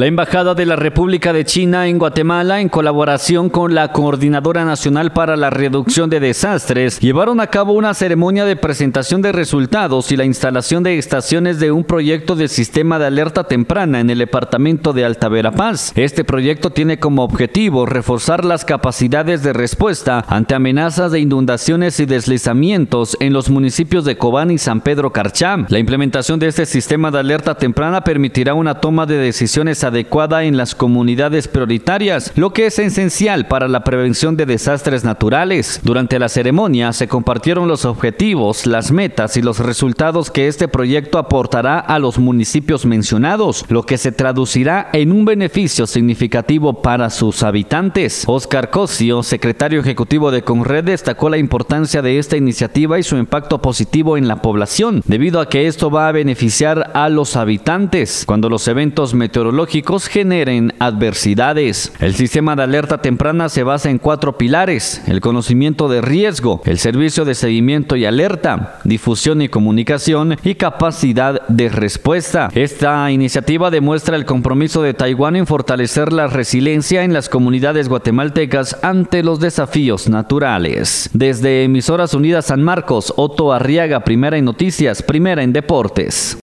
La Embajada de la República de China en Guatemala, en colaboración con la Coordinadora Nacional para la Reducción de Desastres, llevaron a cabo una ceremonia de presentación de resultados y la instalación de estaciones de un proyecto de sistema de alerta temprana en el departamento de Alta Verapaz. Este proyecto tiene como objetivo reforzar las capacidades de respuesta ante amenazas de inundaciones y deslizamientos en los municipios de Cobán y San Pedro Carcham. La implementación de este sistema de alerta temprana permitirá una toma de decisiones adecuada en las comunidades prioritarias, lo que es esencial para la prevención de desastres naturales. Durante la ceremonia se compartieron los objetivos, las metas y los resultados que este proyecto aportará a los municipios mencionados, lo que se traducirá en un beneficio significativo para sus habitantes. Oscar Cosio, secretario ejecutivo de Conred, destacó la importancia de esta iniciativa y su impacto positivo en la población, debido a que esto va a beneficiar a los habitantes. Cuando los eventos meteorológicos generen adversidades. El sistema de alerta temprana se basa en cuatro pilares, el conocimiento de riesgo, el servicio de seguimiento y alerta, difusión y comunicación y capacidad de respuesta. Esta iniciativa demuestra el compromiso de Taiwán en fortalecer la resiliencia en las comunidades guatemaltecas ante los desafíos naturales. Desde Emisoras Unidas San Marcos, Otto Arriaga, primera en noticias, primera en deportes.